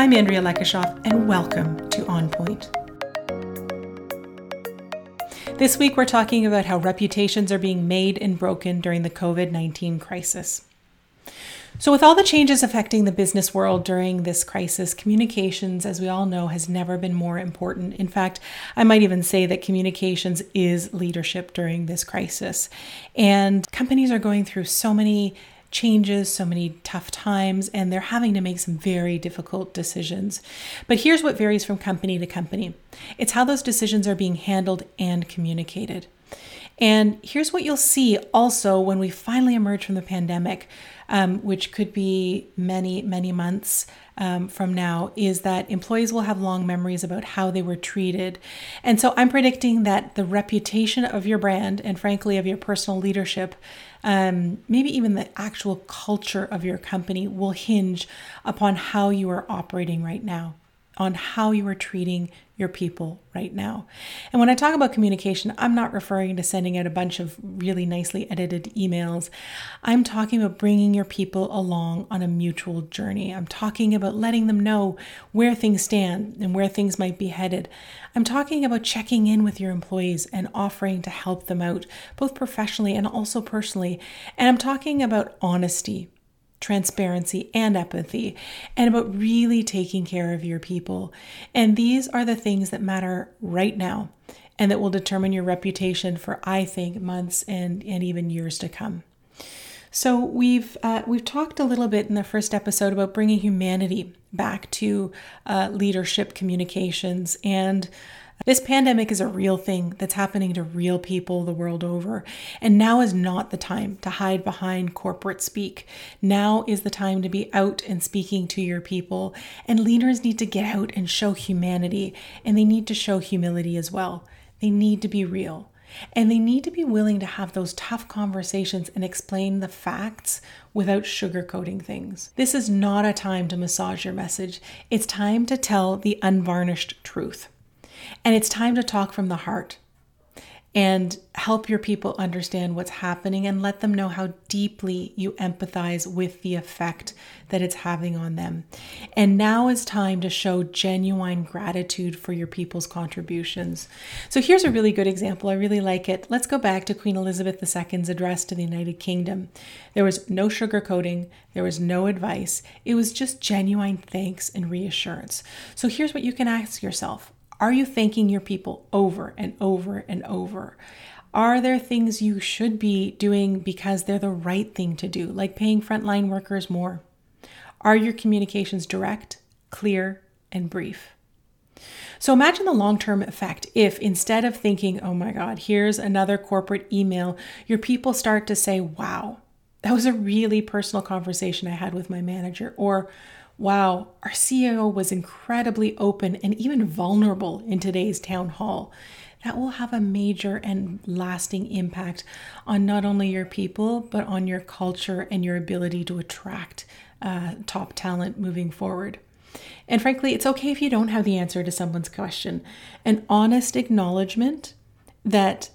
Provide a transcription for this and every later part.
I'm Andrea Lekushoff, and welcome to On Point. This week, we're talking about how reputations are being made and broken during the COVID 19 crisis. So, with all the changes affecting the business world during this crisis, communications, as we all know, has never been more important. In fact, I might even say that communications is leadership during this crisis. And companies are going through so many changes, so many tough times, and they're having to make some very difficult decisions. But here's what varies from company to company it's how those decisions are being handled and communicated. And here's what you'll see also when we finally emerge from the pandemic, um, which could be many, many months um, from now, is that employees will have long memories about how they were treated. And so I'm predicting that the reputation of your brand and, frankly, of your personal leadership um, maybe even the actual culture of your company will hinge upon how you are operating right now, on how you are treating your people right now. And when I talk about communication, I'm not referring to sending out a bunch of really nicely edited emails. I'm talking about bringing your people along on a mutual journey. I'm talking about letting them know where things stand and where things might be headed. I'm talking about checking in with your employees and offering to help them out, both professionally and also personally. And I'm talking about honesty transparency, and empathy, and about really taking care of your people. And these are the things that matter right now and that will determine your reputation for, I think, months and, and even years to come. So we've uh, we've talked a little bit in the first episode about bringing humanity back to uh, leadership communications and this pandemic is a real thing that's happening to real people the world over. And now is not the time to hide behind corporate speak. Now is the time to be out and speaking to your people. And leaders need to get out and show humanity, and they need to show humility as well. They need to be real. And they need to be willing to have those tough conversations and explain the facts without sugarcoating things. This is not a time to massage your message, it's time to tell the unvarnished truth. And it's time to talk from the heart and help your people understand what's happening and let them know how deeply you empathize with the effect that it's having on them. And now is time to show genuine gratitude for your people's contributions. So here's a really good example. I really like it. Let's go back to Queen Elizabeth II's address to the United Kingdom. There was no sugarcoating, there was no advice. It was just genuine thanks and reassurance. So here's what you can ask yourself are you thanking your people over and over and over? Are there things you should be doing because they're the right thing to do, like paying frontline workers more? Are your communications direct, clear, and brief? So imagine the long term effect if instead of thinking, oh my God, here's another corporate email, your people start to say, wow, that was a really personal conversation I had with my manager, or Wow, our CEO was incredibly open and even vulnerable in today's town hall. That will have a major and lasting impact on not only your people, but on your culture and your ability to attract uh, top talent moving forward. And frankly, it's okay if you don't have the answer to someone's question. An honest acknowledgement that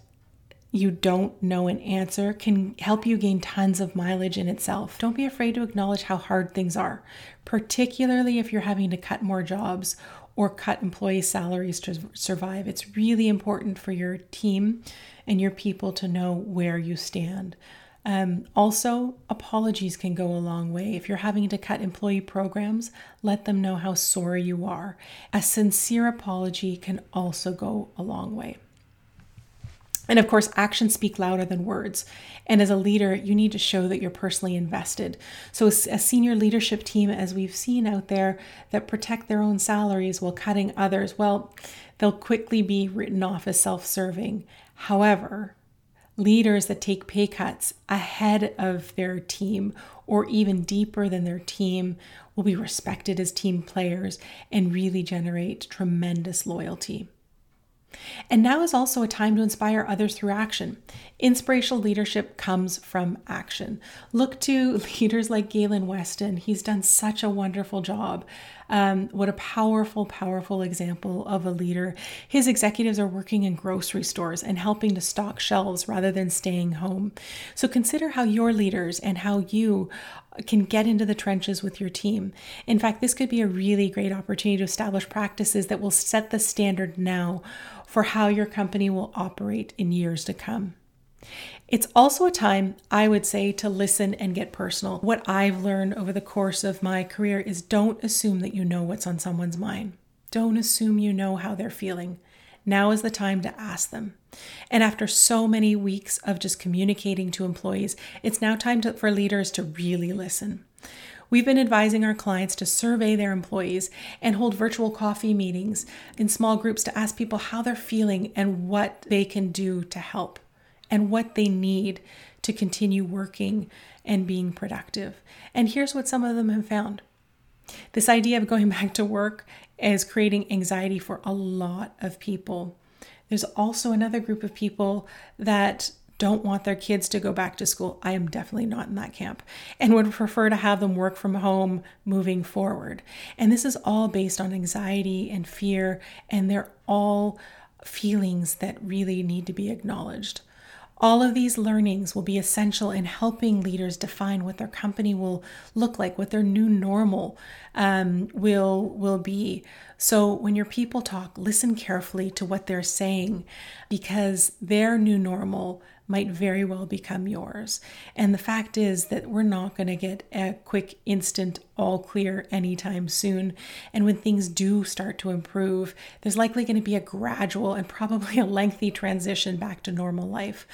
you don't know an answer can help you gain tons of mileage in itself. Don't be afraid to acknowledge how hard things are, particularly if you're having to cut more jobs or cut employee salaries to survive. It's really important for your team and your people to know where you stand. Um, also, apologies can go a long way. If you're having to cut employee programs, let them know how sorry you are. A sincere apology can also go a long way. And of course, actions speak louder than words. And as a leader, you need to show that you're personally invested. So, a senior leadership team, as we've seen out there, that protect their own salaries while cutting others, well, they'll quickly be written off as self serving. However, leaders that take pay cuts ahead of their team or even deeper than their team will be respected as team players and really generate tremendous loyalty. And now is also a time to inspire others through action. Inspirational leadership comes from action. Look to leaders like Galen Weston. He's done such a wonderful job Um, what a powerful, powerful example of a leader. His executives are working in grocery stores and helping to stock shelves rather than staying home. So consider how your leaders and how you can get into the trenches with your team. In fact, this could be a really great opportunity to establish practices that will set the standard now for how your company will operate in years to come. It's also a time, I would say, to listen and get personal. What I've learned over the course of my career is don't assume that you know what's on someone's mind. Don't assume you know how they're feeling. Now is the time to ask them. And after so many weeks of just communicating to employees, it's now time to, for leaders to really listen. We've been advising our clients to survey their employees and hold virtual coffee meetings in small groups to ask people how they're feeling and what they can do to help and what they need to continue working and being productive. And here's what some of them have found this idea of going back to work is creating anxiety for a lot of people. There's also another group of people that don't want their kids to go back to school. I am definitely not in that camp and would prefer to have them work from home moving forward. And this is all based on anxiety and fear, and they're all feelings that really need to be acknowledged. All of these learnings will be essential in helping leaders define what their company will look like, what their new normal um, will will be. So when your people talk, listen carefully to what they're saying, because their new normal might very well become yours. And the fact is that we're not going to get a quick, instant, all clear anytime soon. And when things do start to improve, there's likely going to be a gradual and probably a lengthy transition back to normal life.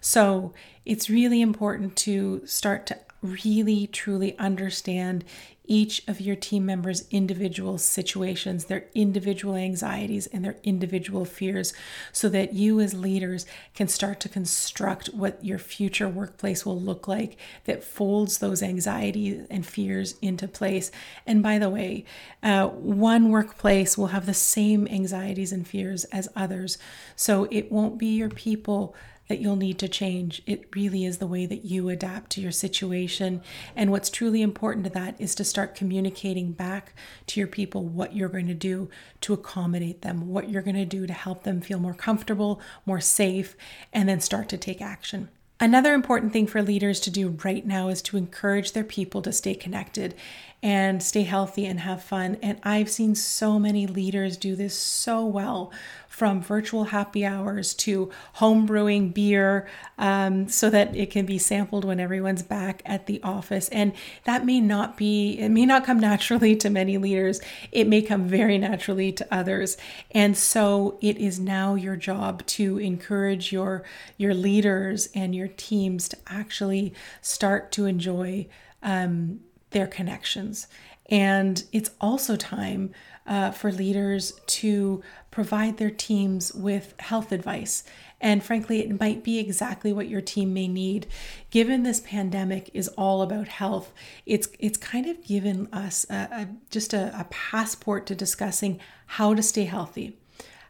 So it's really important to start to really truly understand each of your team members' individual situations, their individual anxieties, and their individual fears, so that you, as leaders, can start to construct what your future workplace will look like that folds those anxieties and fears into place. And by the way, uh, one workplace will have the same anxieties and fears as others. So it won't be your people that you'll need to change. It really is the way that you adapt to your situation. And what's truly important to that is to start communicating back to your people what you're going to do to accommodate them, what you're going to do to help them feel more comfortable, more safe, and then start to take action. Another important thing for leaders to do right now is to encourage their people to stay connected and stay healthy and have fun. And I've seen so many leaders do this so well from virtual happy hours to home brewing beer um, so that it can be sampled when everyone's back at the office. And that may not be, it may not come naturally to many leaders, it may come very naturally to others. And so it is now your job to encourage your, your leaders and your teams to actually start to enjoy um, their connections. And it's also time uh, for leaders to provide their teams with health advice. And frankly, it might be exactly what your team may need. Given this pandemic is all about health, it's it's kind of given us a, a, just a, a passport to discussing how to stay healthy,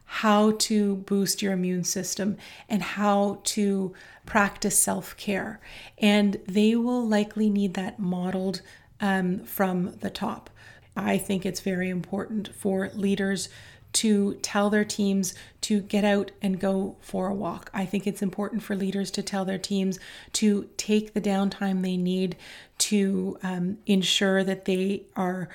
how to boost your immune system, and how to practice self care. And they will likely need that modeled um, from the top. I think it's very important for leaders to tell their teams to get out and go for a walk. I think it's important for leaders to tell their teams to take the downtime they need to um, ensure that they are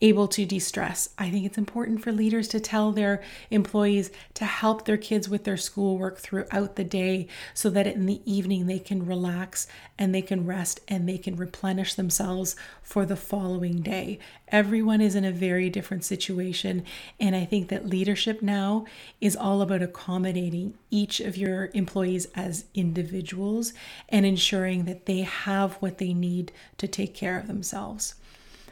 able to de stress. I think it's important for leaders to tell their employees to help their kids with their schoolwork throughout the day so that in the evening they can relax and they can rest and they can replenish themselves for the following day. Everyone is in a very different situation. And I think that leadership now is all about accommodating each of your employees as individuals and ensuring that they have what they need to take care of themselves.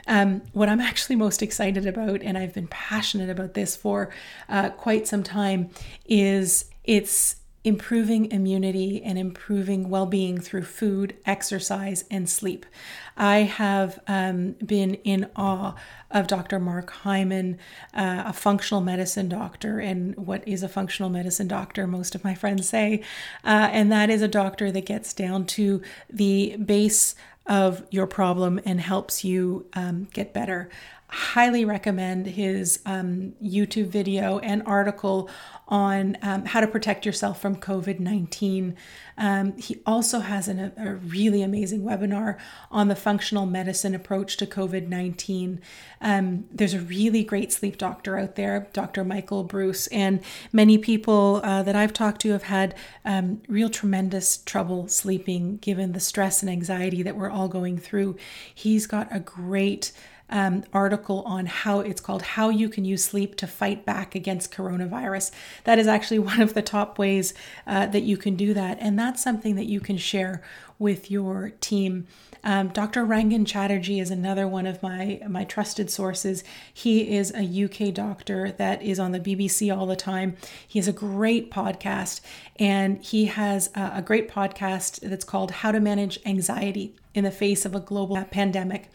Um, what I'm actually most excited about, and I've been passionate about this for uh, quite some time, is it's improving immunity and improving well being through food, exercise, and sleep. I have um, been in awe of Dr. Mark Hyman, uh, a functional medicine doctor. And what is a functional medicine doctor? Most of my friends say. Uh, and that is a doctor that gets down to the base of your problem and helps you um, get better highly recommend his um, YouTube video and article on um, how to protect yourself from COVID 19. Um, he also has an, a really amazing webinar on the functional medicine approach to COVID 19. Um, there's a really great sleep doctor out there, Dr. Michael Breus, and many people uh, that I've talked to have had um, real tremendous trouble sleeping given the stress and anxiety that we're all going through. He's got a great um, article on how it's called How You Can Use Sleep to Fight Back Against Coronavirus. That is actually one of the top ways uh, that you can do that. And that's something that you can share with your team. Um, Dr. Rangan Chatterjee is another one of my, my trusted sources. He is a UK doctor that is on the BBC all the time. He has a great podcast, and he has a, a great podcast that's called How to Manage Anxiety in the Face of a Global Pandemic.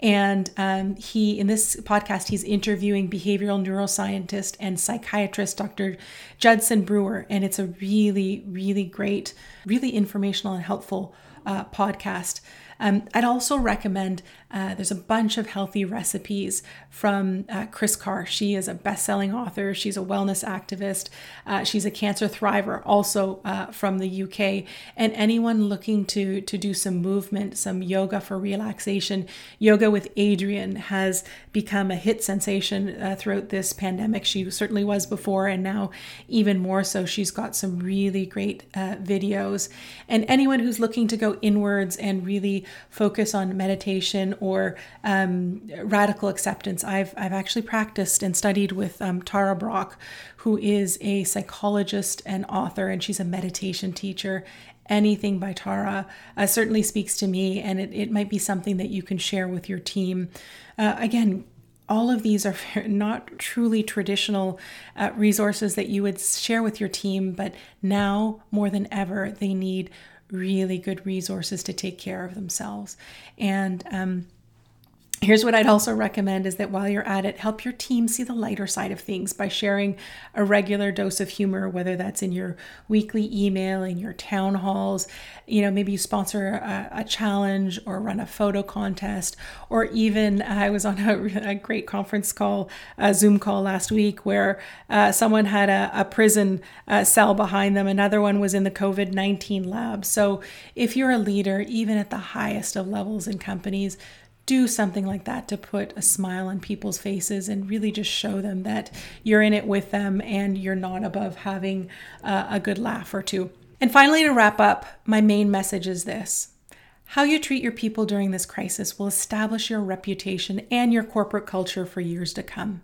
And um, he, in this podcast, he's interviewing behavioral neuroscientist and psychiatrist Dr. Judson Brewer. And it's a really, really great, really informational and helpful uh, podcast. Um, I'd also recommend uh, there's a bunch of healthy recipes from uh, Kris Carr. She is a best selling author, she's a wellness activist, uh, she's a cancer thriver, also uh, from the UK. And anyone looking to, to do some movement, some yoga for relaxation, Yoga with Adriene has become a hit sensation uh, throughout this pandemic. She certainly was before, and now even more so. She's got some really great videos. And anyone who's looking to go inwards and really focus on meditation or um, radical acceptance. I've, I've actually practiced and studied with um, Tara Brach, who is a psychologist and author, and she's a meditation teacher. Anything by Tara uh, certainly speaks to me, and it, it might be something that you can share with your team. Uh, again, all of these are not truly traditional uh, resources that you would share with your team, but now more than ever, they need really good resources to take care of themselves. And um, Here's what I'd also recommend is that while you're at it, help your team see the lighter side of things by sharing a regular dose of humor, whether that's in your weekly email, in your town halls. You know, maybe you sponsor a, a challenge or run a photo contest, or even I was on a, a great conference call, a Zoom call last week where uh, someone had a, a prison uh, cell behind them, another one was in the COVID 19 lab. So if you're a leader, even at the highest of levels in companies, do something like that to put a smile on people's faces and really just show them that you're in it with them and you're not above having uh, a good laugh or two. And finally, to wrap up, my main message is this. How you treat your people during this crisis will establish your reputation and your corporate culture for years to come.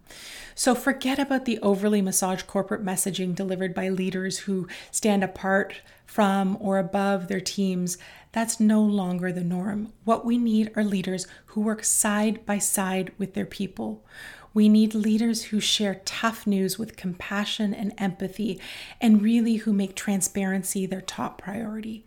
So forget about the overly massaged corporate messaging delivered by leaders who stand apart from or above their teams that's no longer the norm. What we need are leaders who work side by side with their people. We need leaders who share tough news with compassion and empathy, and really who make transparency their top priority.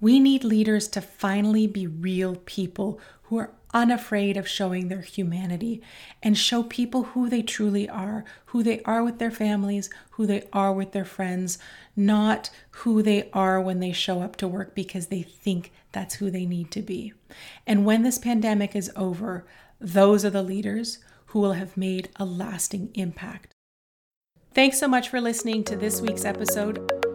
We need leaders to finally be real people who are unafraid of showing their humanity and show people who they truly are, who they are with their families, who they are with their friends, not who they are when they show up to work because they think that's who they need to be. And when this pandemic is over, those are the leaders who will have made a lasting impact. Thanks so much for listening to this week's episode